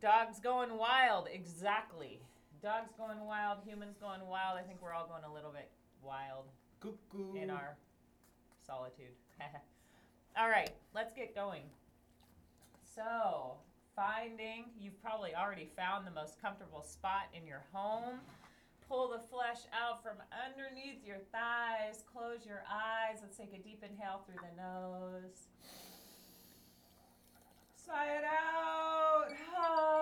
Dogs going wild, exactly. Dogs going wild, humans going wild. I think we're all going a little bit wild Cuckoo. in our solitude. all right, let's get going. So, finding, you've probably already found the most comfortable spot in your home. Pull the flesh out from underneath your thighs. Close your eyes. Let's take a deep inhale through the nose. Sigh it out. Ah.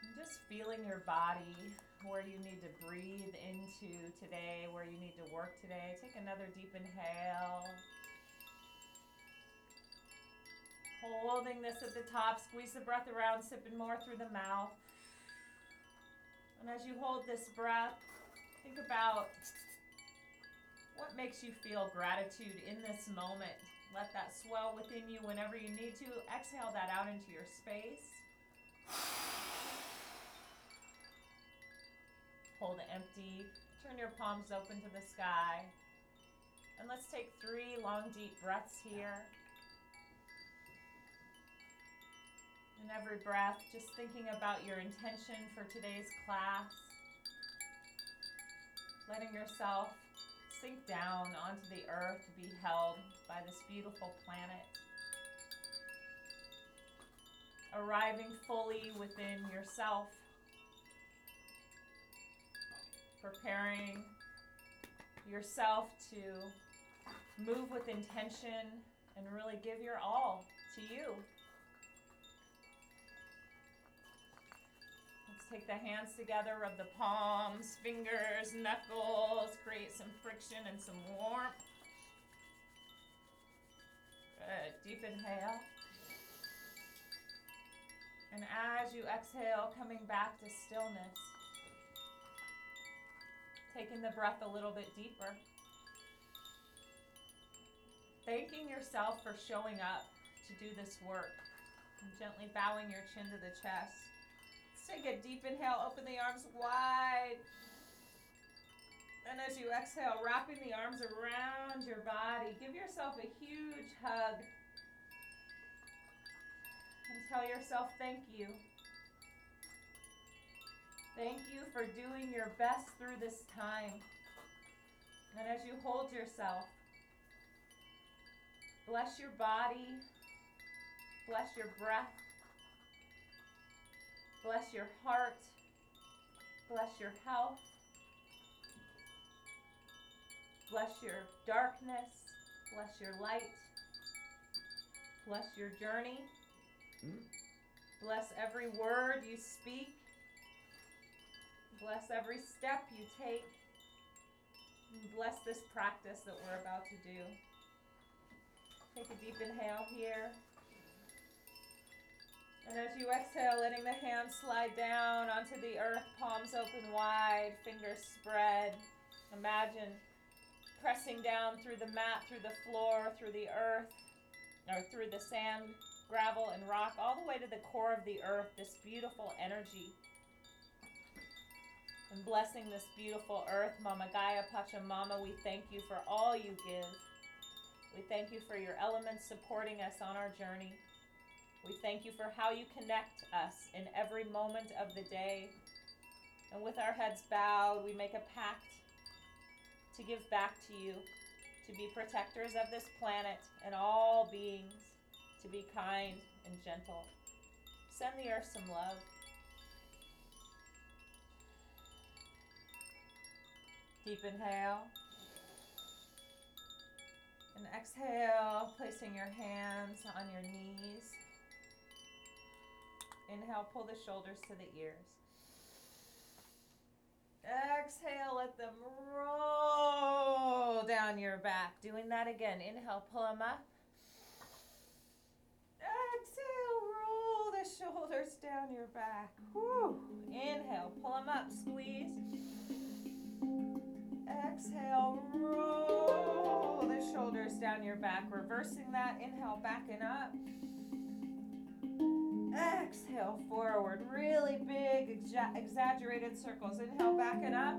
And Just feeling your body, where you need to breathe into today, where you need to work today. Take another deep inhale. Holding this at the top, squeeze the breath around, sipping more through the mouth. And as you hold this breath, think about what makes you feel gratitude in this moment. Let that swell within you whenever you need to. Exhale that out into your space. Hold it empty. Turn your palms open to the sky. And let's take three long, deep breaths here. In every breath, just thinking about your intention for today's class. Letting yourself sink down onto the earth, to be held by this beautiful planet. Arriving fully within yourself. Preparing yourself to move with intention and really give your all to you. Take the hands together, rub the palms, fingers, knuckles, create some friction and some warmth. Good. Deep inhale. And as you exhale, coming back to stillness, taking the breath a little bit deeper. Thanking yourself for showing up to do this work. And gently bowing your chin to the chest. Take a deep inhale, open the arms wide. And as you exhale, wrapping the arms around your body, give yourself a huge hug. And tell yourself thank you. Thank you for doing your best through this time. And as you hold yourself, bless your body, bless your breath, bless your heart, bless your health, bless your darkness, bless your light, bless your journey, Mm. bless every word you speak, bless every step you take, bless this practice that we're about to do. Take a deep inhale here. And as you exhale, letting the hands slide down onto the earth, palms open wide, fingers spread. Imagine pressing down through the mat, through the floor, through the earth, or through the sand, gravel, and rock, all the way to the core of the earth, this beautiful energy. And blessing this beautiful earth, Mama Gaia Pachamama, we thank you for all you give. We thank you for your elements supporting us on our journey. We thank you for how you connect us in every moment of the day. And with our heads bowed, we make a pact to give back to you, to be protectors of this planet and all beings, to be kind and gentle. Send the earth some love. Deep inhale. And exhale, placing your hands on your knees. Inhale, pull the shoulders to the ears. Exhale, let them roll down your back. Doing that again. Inhale, pull them up. Exhale, roll the shoulders down your back. Whew. Inhale, pull them up, squeeze. Exhale, roll the shoulders down your back. Reversing that. Inhale, backing up. Exhale, forward. Really big, exa- exaggerated circles. Inhale, backing up.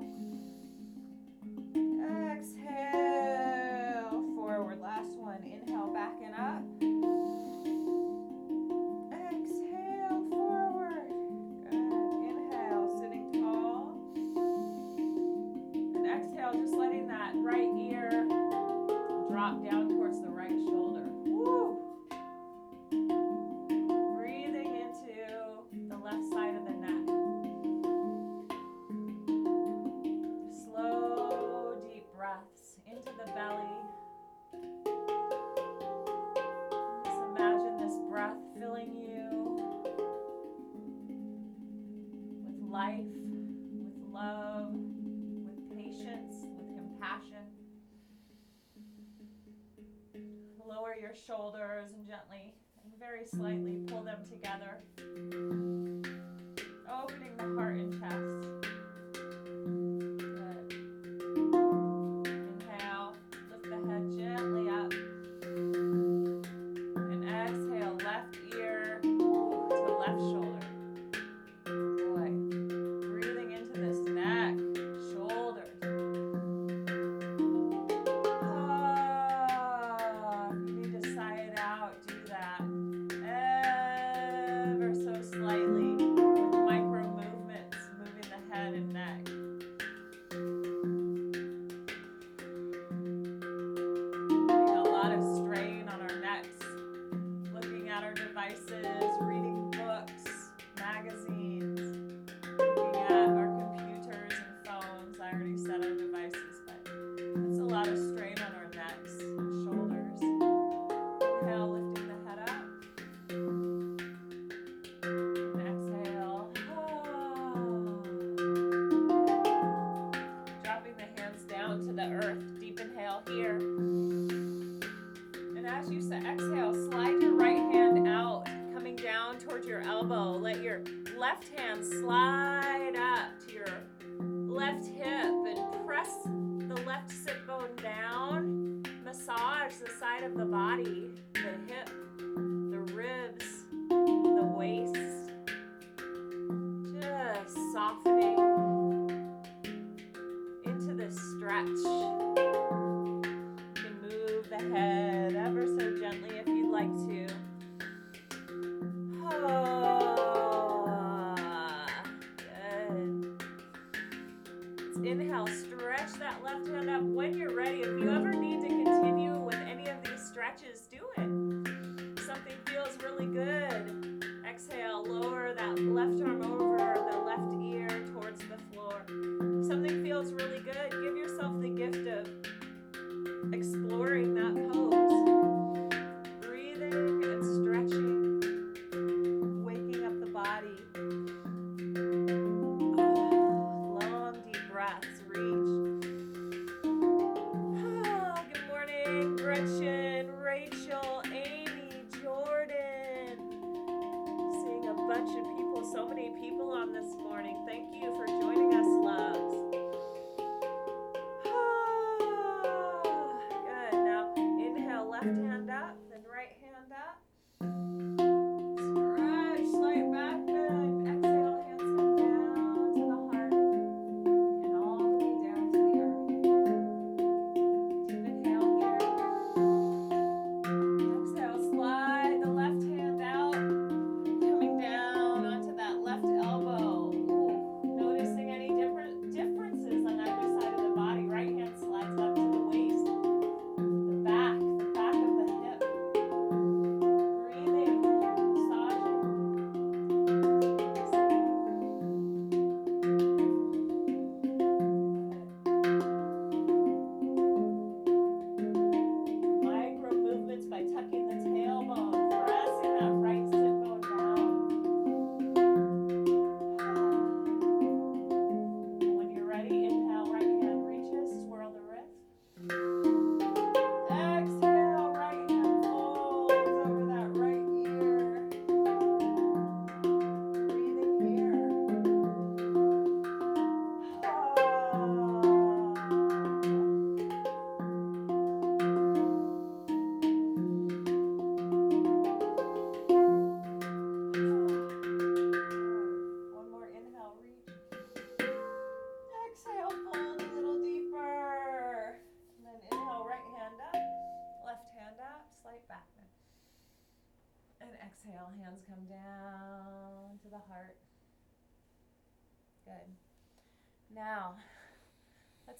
Them together. left hand slide.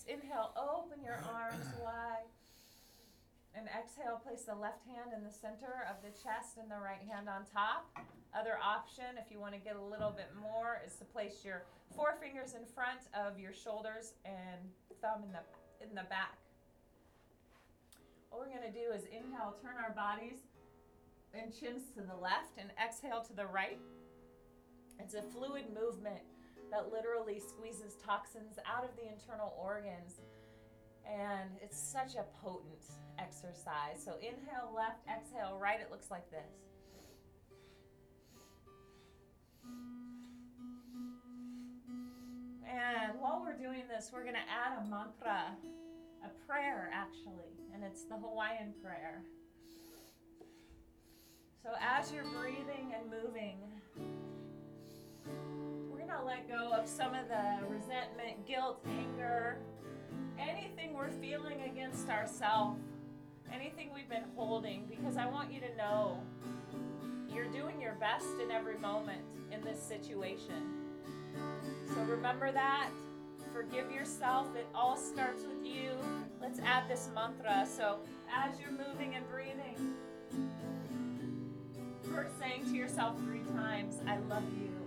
place the left hand in the center of the chest and the right hand on top. Other option, if you want to get a little bit more, is to place your forefingers in front of your shoulders and thumb in the in the back. What we're going to do is inhale, turn our bodies and chins to the left, and exhale to the right. It's a fluid movement that literally squeezes toxins out of the internal organs. And it's such a potent exercise. So inhale left, exhale right. It looks like this. And while we're doing this, we're going to add a mantra, a prayer actually, and it's the Hawaiian prayer. So as you're breathing and moving, to let go of some of the resentment, guilt, anger, anything we're feeling against ourselves, anything we've been holding, because I want you to know you're doing your best in every moment in this situation. So remember that. Forgive yourself. It all starts with you. Let's add this mantra. So as you're moving and breathing, first saying to yourself three times, I love you.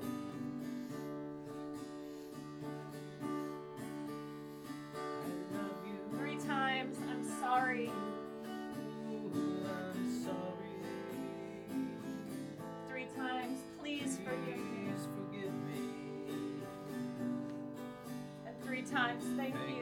Thank you.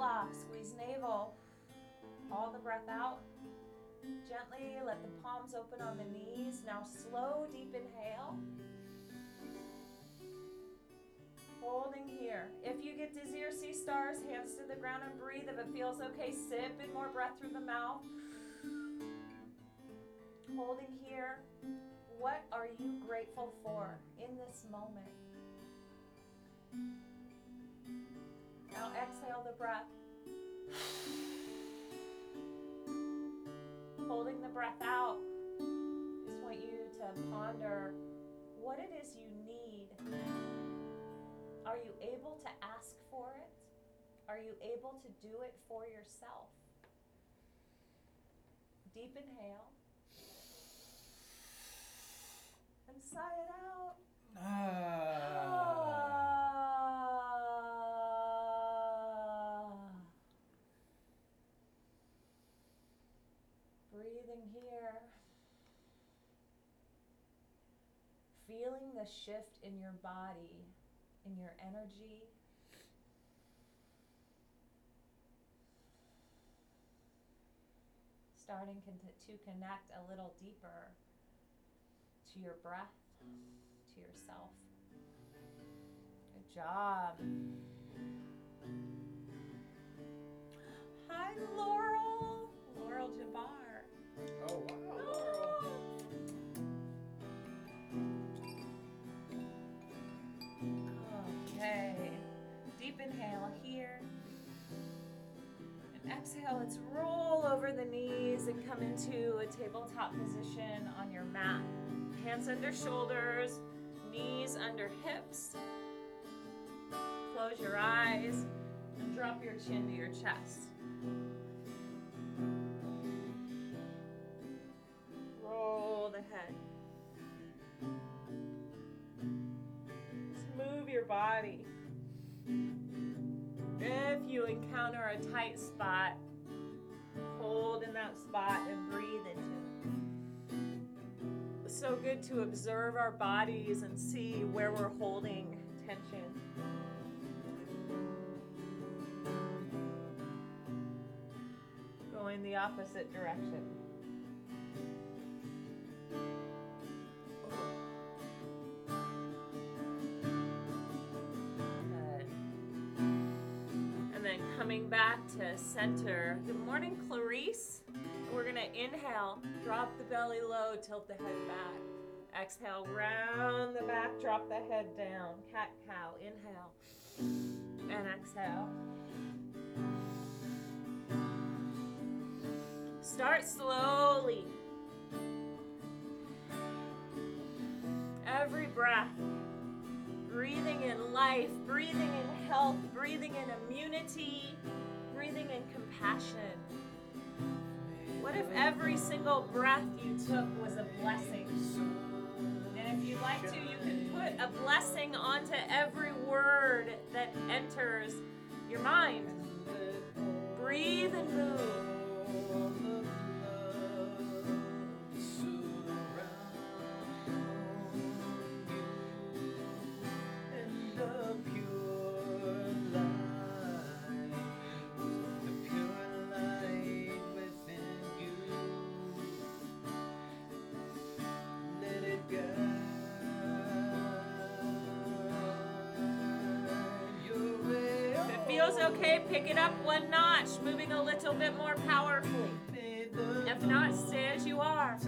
Squeeze. Navel. All the breath out. Gently let the palms open on the knees. Now slow, deep inhale. Holding here. If you get dizzy or see stars, hands to the ground and breathe. If it feels okay, sip in more breath through the mouth. Holding here. What are you grateful for in this moment? Now exhale the breath. holding the breath out, I just want you to ponder what it is you need. Are you able to ask for it? Are you able to do it for yourself? Deep inhale. And sigh it out. Ah. Ah. Breathing here. Feeling the shift in your body, in your energy. Starting to connect a little deeper to your breath, to yourself. Good job. Hi, Laurel. Exhale, let's roll over the knees and come into a tabletop position on your mat. Hands under shoulders, knees under hips. Close your eyes and drop your chin to your chest. Roll the head. Just move your body. If you encounter a tight spot, hold in that spot and breathe into it. So good to observe our bodies and see where we're holding tension. Going the opposite direction. Center. Good morning, Clarice. We're gonna inhale, drop the belly low, tilt the head back. Exhale, round the back, drop the head down. Cat cow, inhale. And exhale. Start slowly. Every breath breathing in life, breathing in health, breathing in immunity, breathing in compassion. What if every single breath you took was a blessing? And if you'd like to, you can put a blessing onto every word that enters your mind. Breathe and move. Feels okay, pick it up one notch, moving a little bit more powerfully. If not, stay as you are.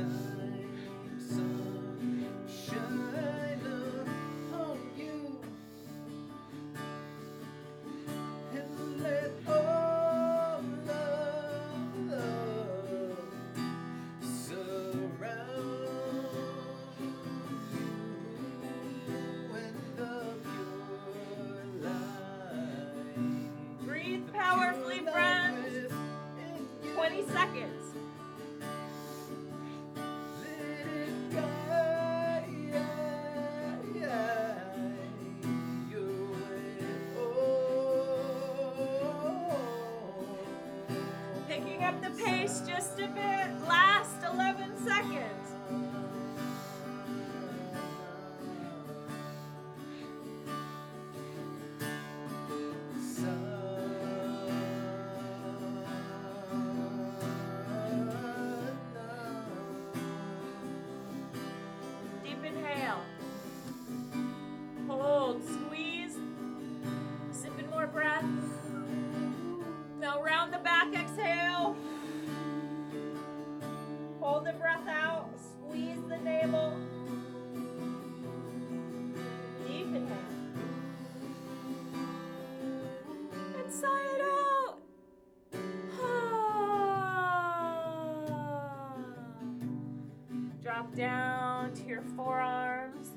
Pace just a bit. Drop down to your forearms.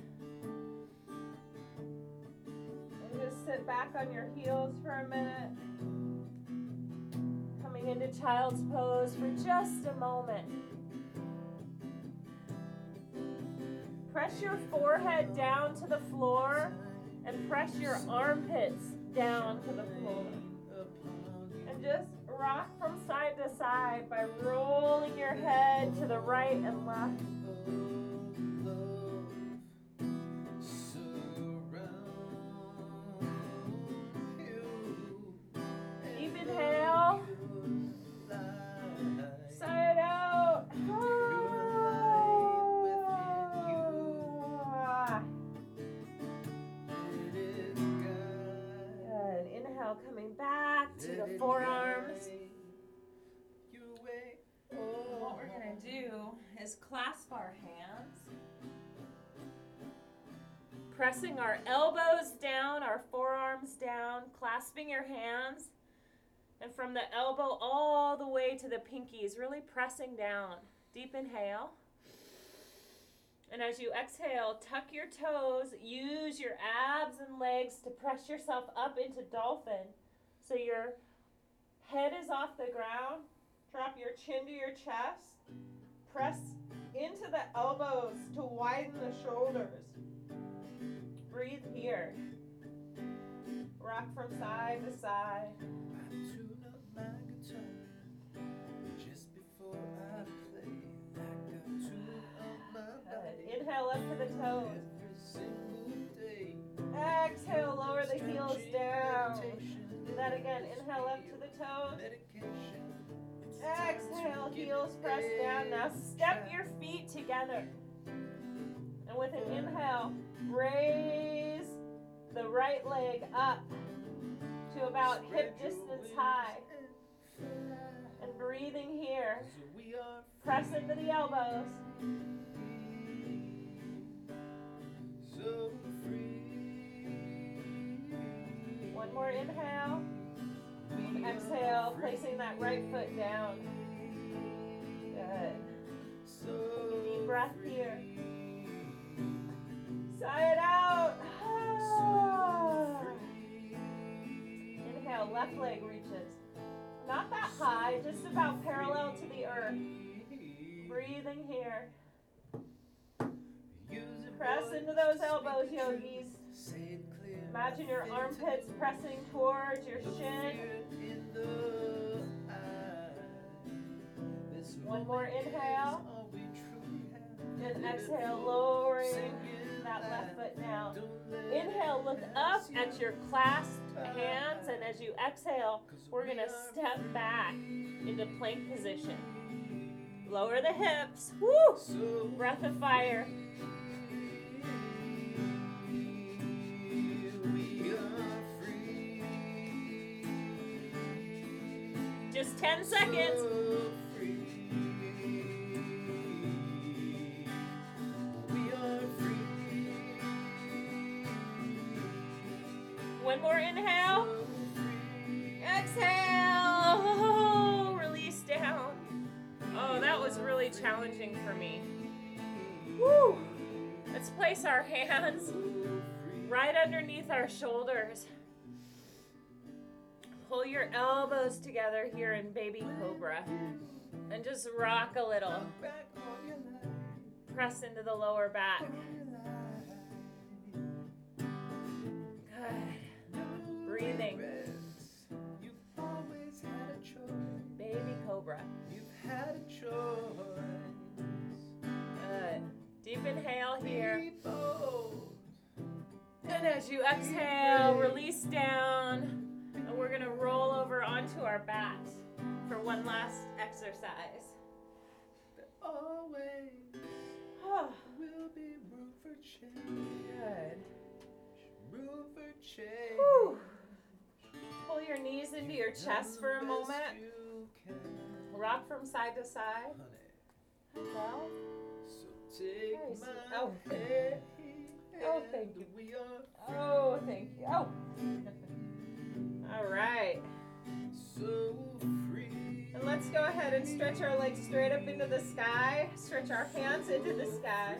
And just sit back on your heels for a minute. Coming into child's pose for just a moment. Press your forehead down to the floor and press your armpits down to the floor. And just rock from side to side by rolling your head to the right and left. Deep pressing our elbows down, our forearms down, clasping your hands, And from the elbow all the way to the pinkies, really pressing down. Deep inhale. And as you exhale, tuck your toes, use your abs and legs to press yourself up into dolphin. So your head is off the ground. Drop your chin to your chest. Press into the elbows to widen the shoulders. Breathe here. Rock from side to side. Inhale up to the toes. Exhale, lower the heels down. Do that again. Inhale up to the toes. Exhale, heels press down. Now step your feet together. And with an inhale, raise the right leg up to about hip distance high. and breathing here. press into the elbows. One more inhale. Exhale, placing that right foot down. Good. Deep breath here. Sigh it out. Free. Inhale, left leg reaches. Not that high, just about parallel to the earth. Breathing here. Press into those elbows, yogis. Imagine your armpits pressing towards your shin. One more inhale. And exhale, lowering that left foot down. Inhale, look up at your clasped hands, and as you exhale, we're gonna step back into plank position. Lower the hips. Woo! Breath of fire. Just 10 seconds. Place our hands right underneath our shoulders. Pull your elbows together here in baby cobra and just rock a little. Press into the lower back. Good. Breathing. Baby cobra. You've had a choice. Deep inhale here. And as you exhale, release down. And we're going to roll over onto our backs for one last exercise. Always Oh, will be room for change. good. Room for change. Whew. Pull your knees into your chest for a moment. Rock from side to side. honey. Well, take Very my Oh. hand. Oh, thank you. We are oh, thank you. Oh. All right. so free. And let's go ahead and stretch our legs straight up into the sky. Stretch our hands into the sky.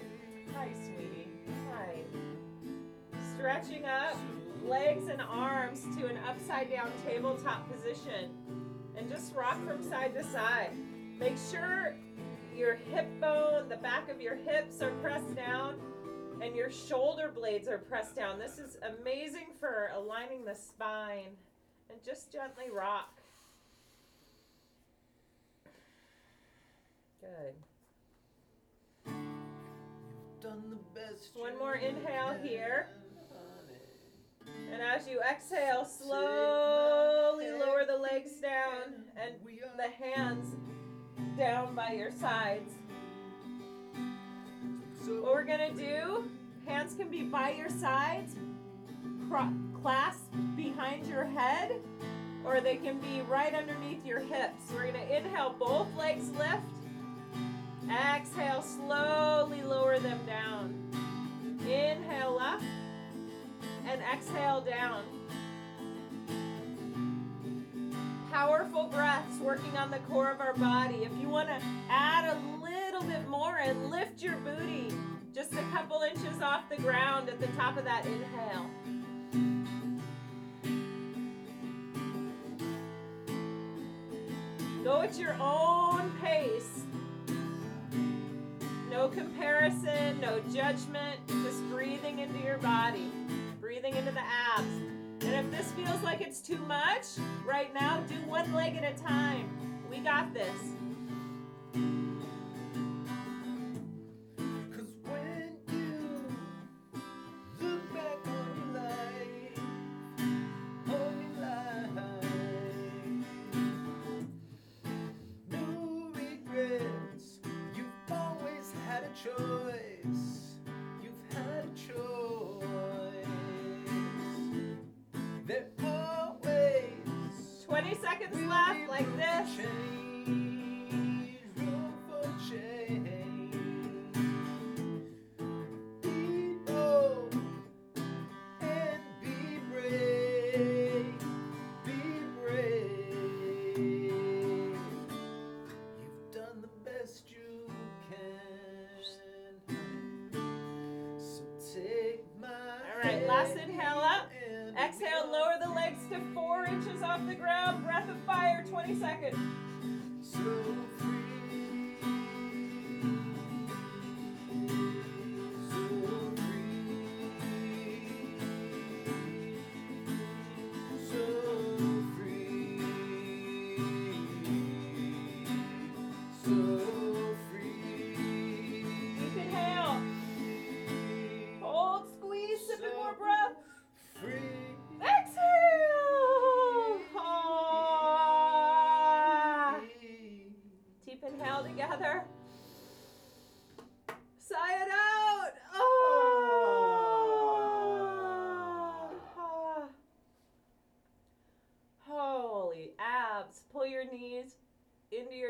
Hi, sweetie. Hi. Stretching up, legs and arms to an upside down tabletop position. And just rock from side to side. Make sure your hip bone, the back of your hips are pressed down, and your shoulder blades are pressed down. This is amazing for aligning the spine. And just gently rock. Good. Done the best One more inhale here. And as you exhale, slowly lower the legs down and the hands down by your sides. so What we're gonna do, hands can be by your sides, clasped behind your head, or they can be right underneath your hips. We're gonna inhale, both legs lift. Exhale, slowly lower them down. Inhale up and exhale down. Powerful breaths working on the core of our body. If you want to add a little bit more and lift your booty just a couple inches off the ground at the top of that inhale. Go at your own pace. No comparison, no judgment, just breathing into your body, breathing into the abs. Like it's too much right now, do one leg at a time. We got this.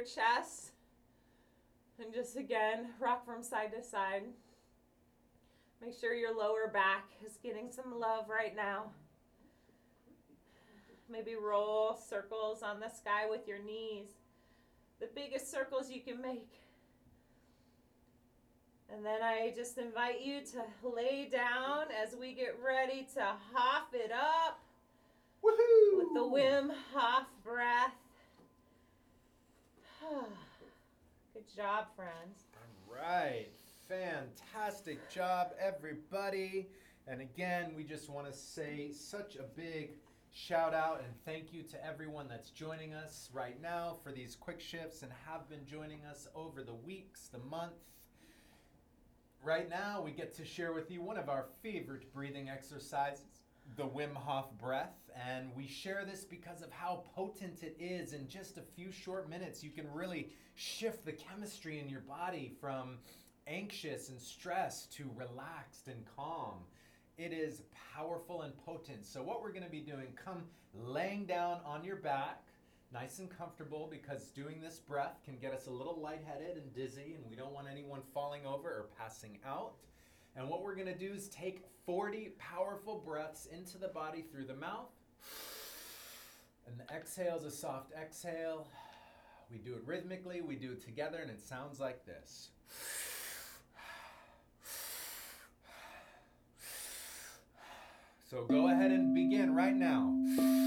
Chest. And just again, rock from side to side. Make sure your lower back is getting some love right now. Maybe roll circles on the sky with your knees. The biggest circles you can make. And then I just invite you to lay down as we get ready to hop it up Woohoo! with the Wim Hof breath. Good job, friends. All right. Fantastic job, everybody. And again, we just want to say such a big shout out and thank you to everyone that's joining us right now for these quick shifts and have been joining us over the weeks, the month. Right now, we get to share with you one of our favorite breathing exercises, the Wim Hof breath. And we share this because of how potent it is. In just a few short minutes, you can really shift the chemistry in your body from anxious and stressed to relaxed and calm. It is powerful and potent. So, what we're going to be doing, come laying down on your back, nice and comfortable, because doing this breath can get us a little lightheaded and dizzy, and we don't want anyone falling over or passing out. And what we're going to do is take 40 powerful breaths into the body through the mouth. And the exhale is a soft exhale. We do it rhythmically, we do it together, and it sounds like this. So go ahead and begin right now.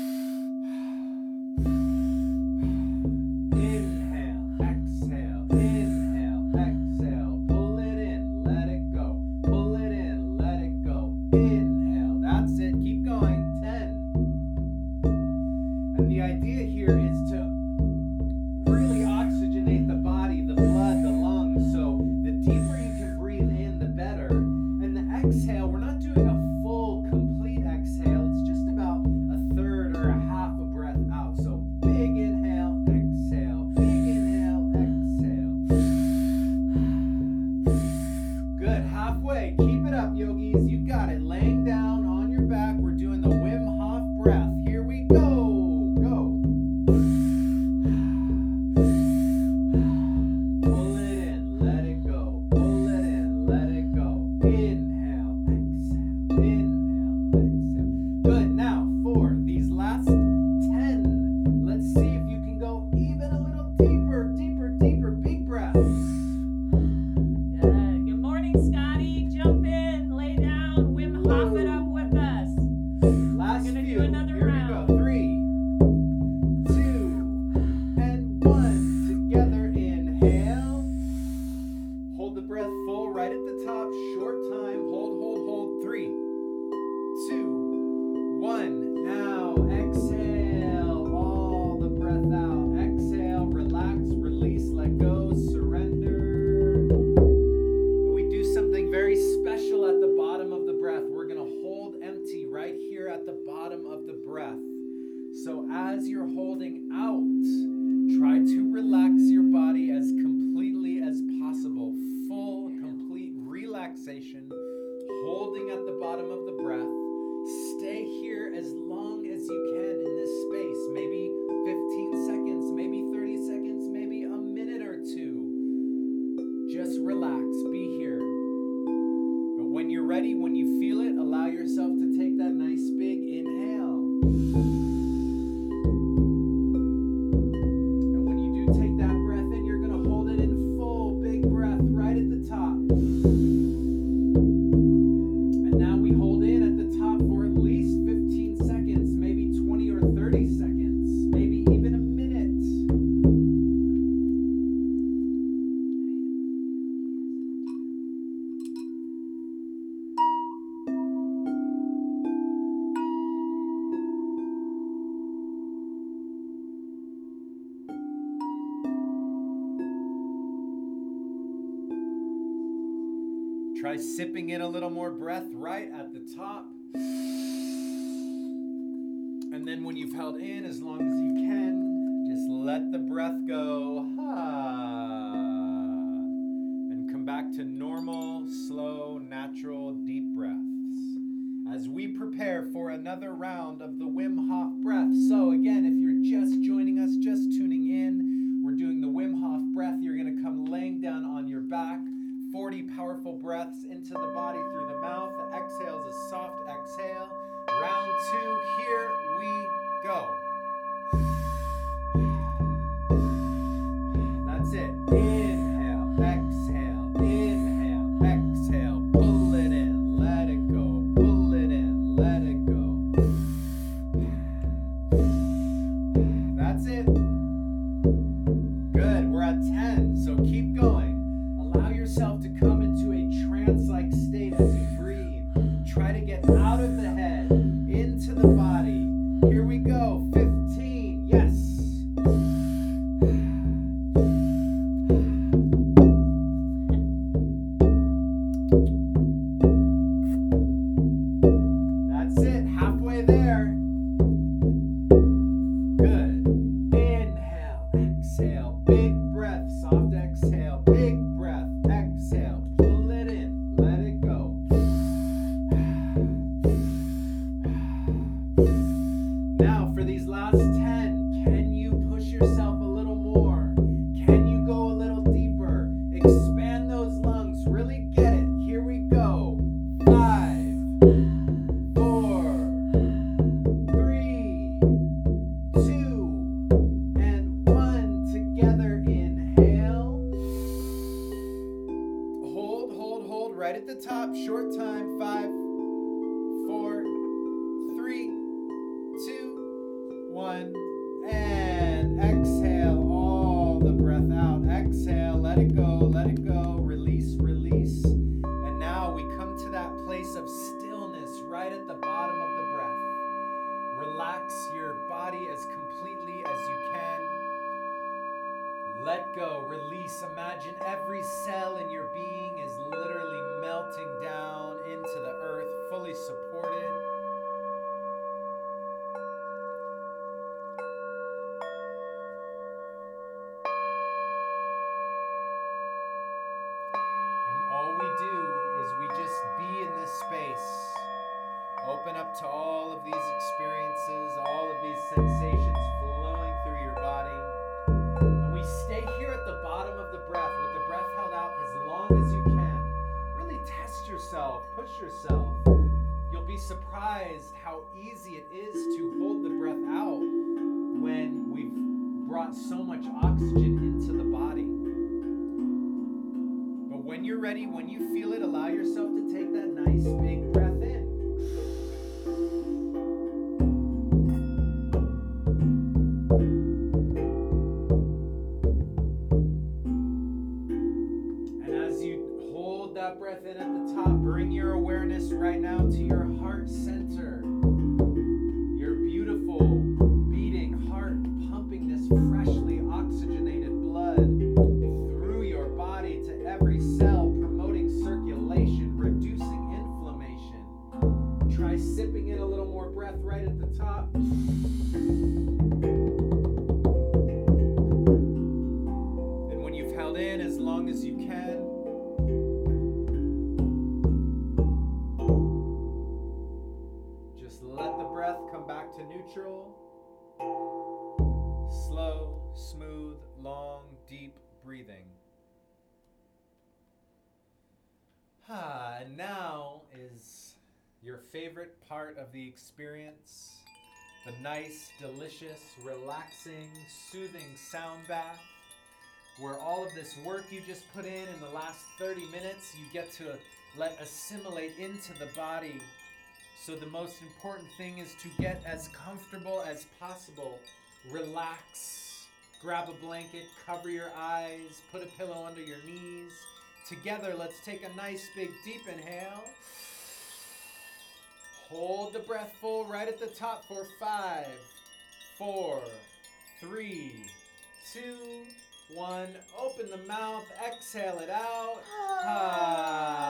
X. to normal, slow, natural, deep breaths as we prepare for another round of the Wim Hof breath. So, again, if you're just joining breath in at the top, bring your awareness right now to your heart center. Part of the experience the nice, delicious, relaxing, soothing sound bath where all of this work you just put in in the last 30 minutes you get to let assimilate into the body. So, the most important thing is to get as comfortable as possible. Relax, grab a blanket, cover your eyes, put a pillow under your knees. Together, let's take a nice big deep inhale. Hold the breath full right at the top for five, four, three, two, one. Open the mouth, exhale it out. Ah,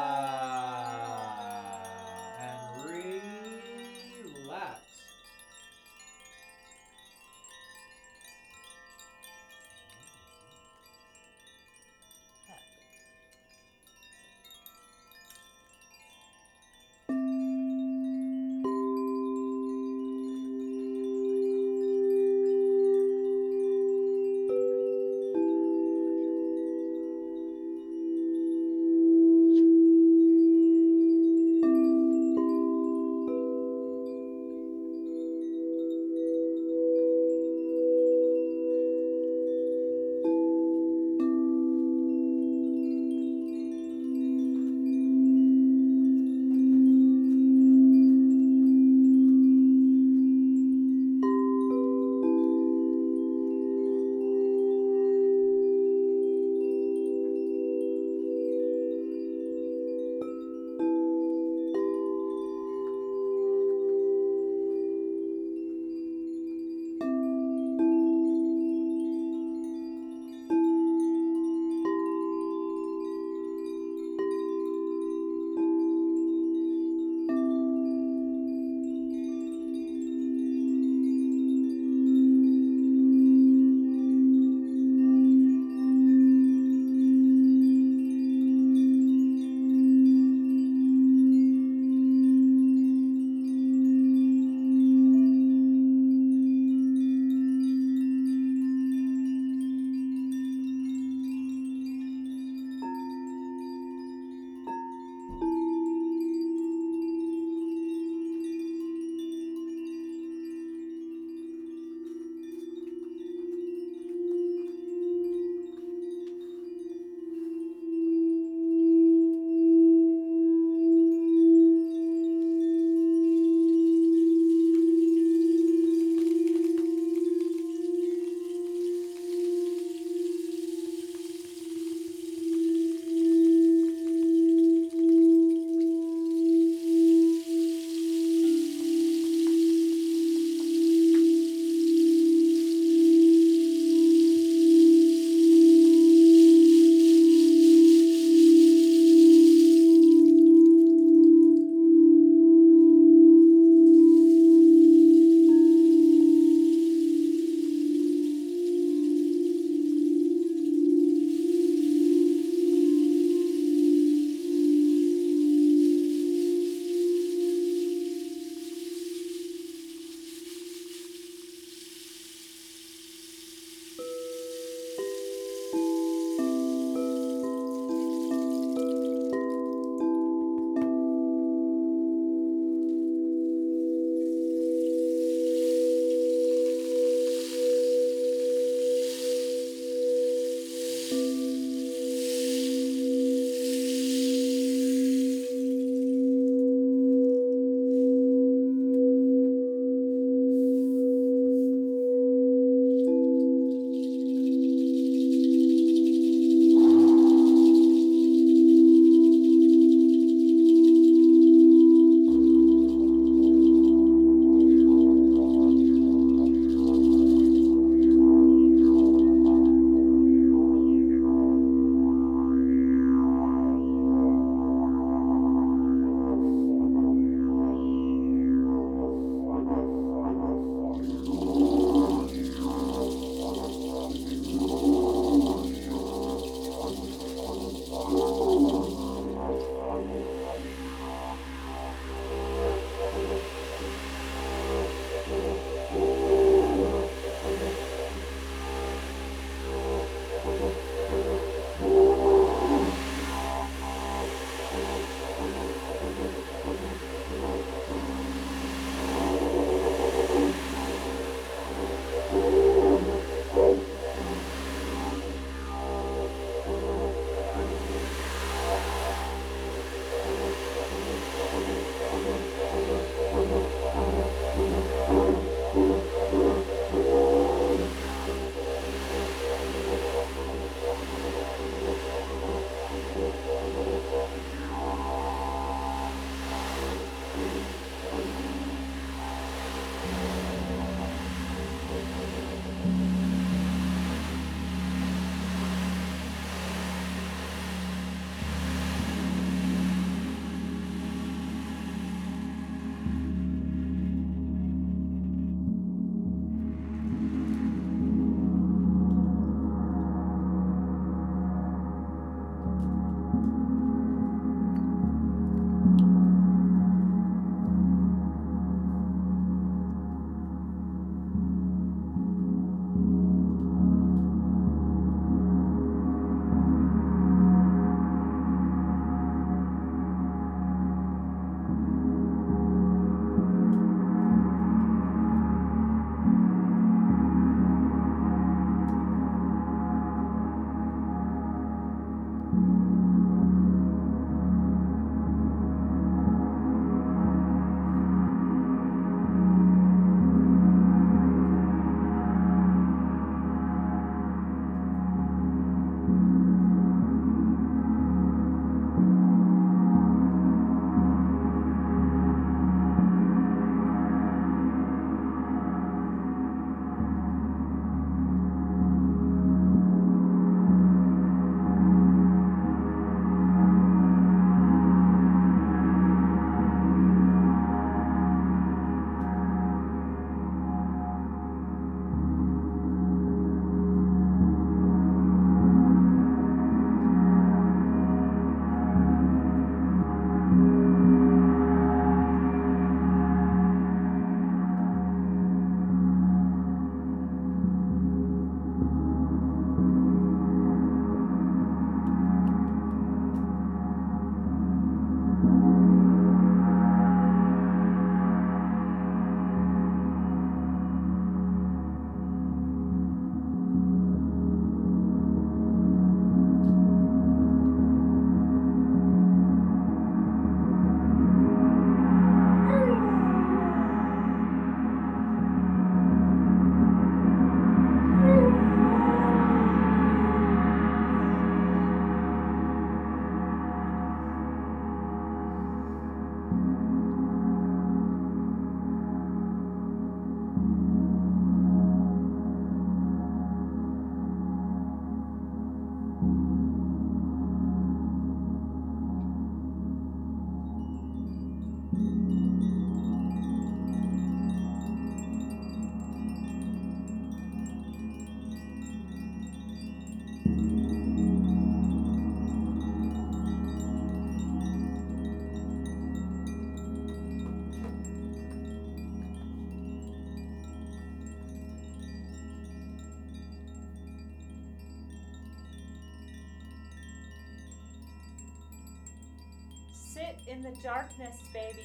darkness, baby.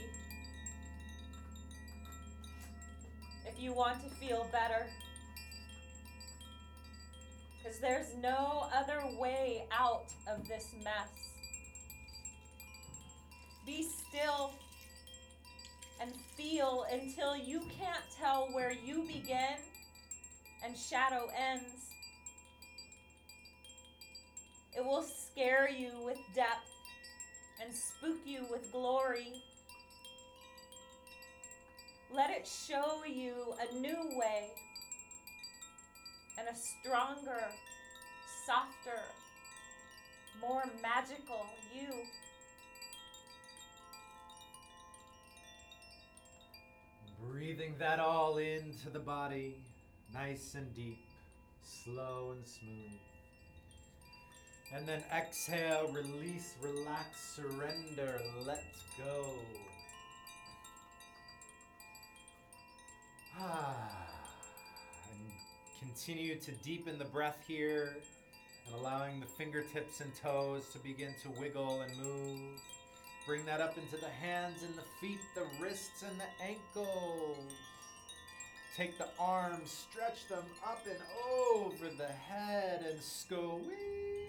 If you want to feel better. Because there's no other way out of this mess. Be still and feel until you can't tell where you begin and shadow ends. It will scare you with depth and spook you with glory. Let it show you a new way and a stronger, softer, more magical you. Breathing that all into the body, nice and deep, slow and smooth. And then exhale, release, relax, surrender, let go. Ah. And continue to deepen the breath here and allowing the fingertips and toes to begin to wiggle and move. Bring that up into the hands and the feet, the wrists and the ankles. Take the arms, stretch them up and over the head and squeeze.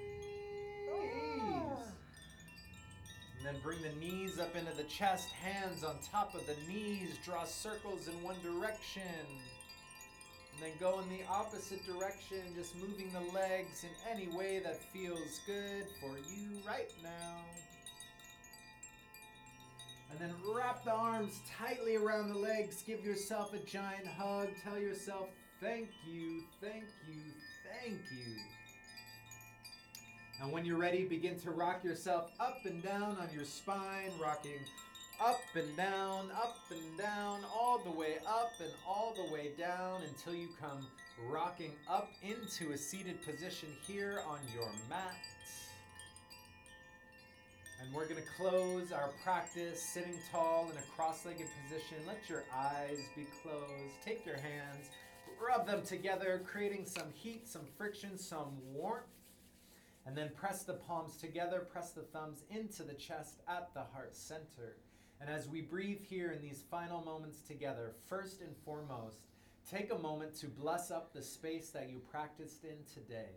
And then bring the knees up into the chest, hands on top of the knees, draw circles in one direction. And then go in the opposite direction, just moving the legs in any way that feels good for you right now. And then wrap the arms tightly around the legs. Give yourself a giant hug. Tell yourself, thank you, thank you, thank you. And when you're ready, begin to rock yourself up and down on your spine, rocking up and down, up and down, all the way up and all the way down until you come rocking up into a seated position here on your mat. And we're going to close our practice sitting tall in a cross legged position. Let your eyes be closed. Take your hands, rub them together, creating some heat, some friction, some warmth. And then press the palms together, press the thumbs into the chest at the heart center. And as we breathe here in these final moments together, first and foremost, take a moment to bless up the space that you practiced in today.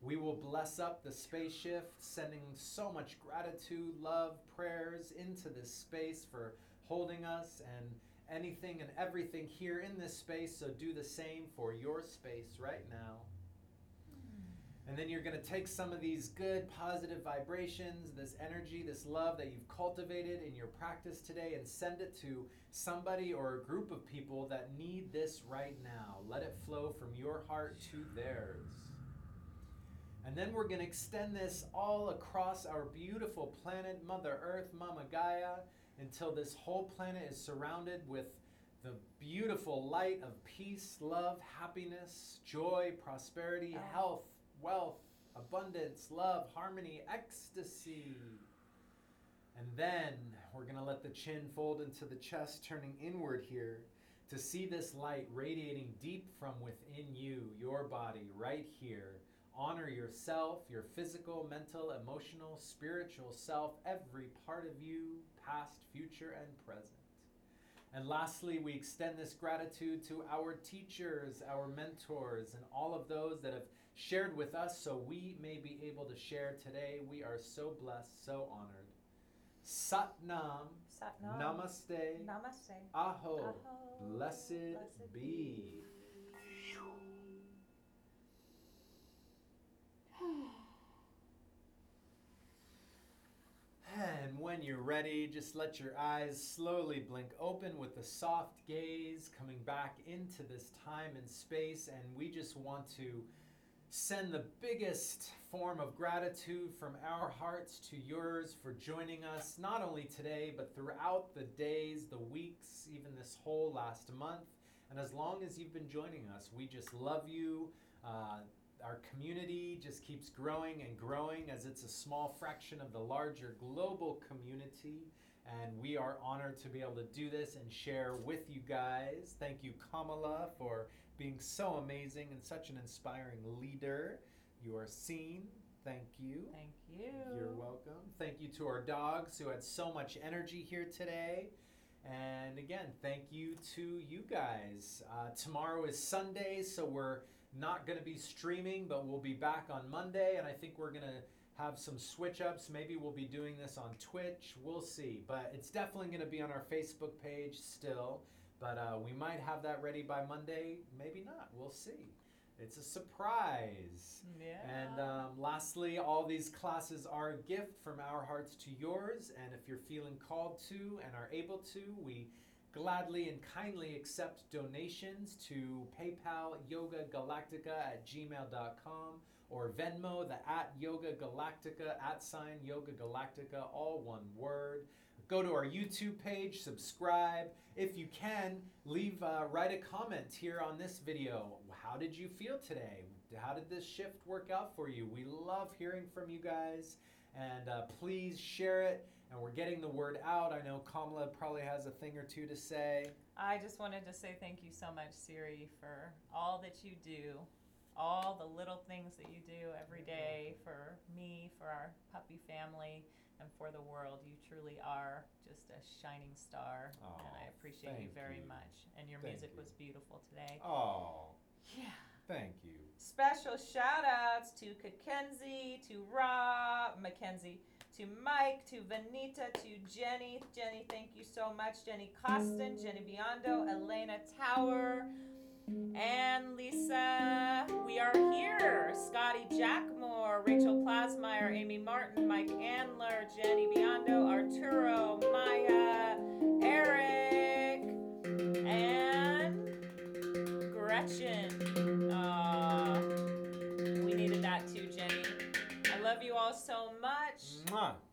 We will bless up the space shift, sending so much gratitude, love, prayers into this space for holding us and anything and everything here in this space. So do the same for your space right now. And then you're going to take some of these good positive vibrations, this energy, this love that you've cultivated in your practice today, and send it to somebody or a group of people that need this right now. Let it flow from your heart to theirs. And then we're going to extend this all across our beautiful planet, Mother Earth, Mama Gaia, until this whole planet is surrounded with the beautiful light of peace, love, happiness, joy, prosperity, health, wealth, abundance, love, harmony, ecstasy. And then we're going to let the chin fold into the chest, turning inward here to see this light radiating deep from within you, your body, right here. Honor yourself, your physical, mental, emotional, spiritual self, every part of you, past, future, and present. And lastly, we extend this gratitude to our teachers, our mentors, and all of those that have shared with us so we may be able to share today. We are so blessed, so honored. Sat Nam, Satnam. Namaste, Namaste. Aho, Aho. blessed, Blessed be. And when you're ready, just let your eyes slowly blink open with a soft gaze coming back into this time and space. And we just want to send the biggest form of gratitude from our hearts to yours for joining us, not only today, but throughout the days, the weeks, even this whole last month. And as long as you've been joining us, we just love you. Uh, our community just keeps growing and growing as it's a small fraction of the larger global community. And we are honored to be able to do this and share with you guys. Thank you, Kamala, for being so amazing and such an inspiring leader. You are seen. Thank you. Thank you. You're welcome. Thank you to our dogs who had so much energy here today. And again, thank you to you guys. Uh, tomorrow is Sunday, so we're not going to be streaming, but we'll be back on Monday. And I think we're going to have some switch ups. Maybe we'll be doing this on Twitch. We'll see. But it's definitely going to be on our Facebook page still. But uh, we might have that ready by Monday. Maybe not. We'll see. It's a surprise. Yeah. And um, lastly, all these classes are a gift from our hearts to yours. And if you're feeling called to and are able to, we gladly and kindly accept donations to PayPal Yoga Galactica at gmail.com or Venmo, the at Yoga Galactica, at sign Yoga Galactica, all one word. Go to our YouTube page, subscribe. If you can, leave, uh, write a comment here on this video. How did you feel today? How did this shift work out for you? We love hearing from you guys, and uh, please share it. And we're getting the word out. I know Kamala probably has a thing or two to say. I just wanted to say thank you so much, Siri, for all that you do, all the little things that you do every day for me, for our puppy family, and for the world. You truly are just a shining star, Aw, and I appreciate you very you. much. And your Thank music you. was beautiful today. Oh, Yeah. thank you. Special shout outs to Mackenzie, to Rob, Mackenzie, to Mike, to Vanita, to Jenny. Jenny, thank you so much. Jenny Costin, Jenny Biondo, Elena Tower, and Lisa. We are here. Scotty Jackmore, Rachel Plasmeyer, Amy Martin, Mike Andler, Jenny Biondo, Arturo, Maya, Eric, and Gretchen. Aw, we needed that too, Jenny. I love you all so much. Mwah.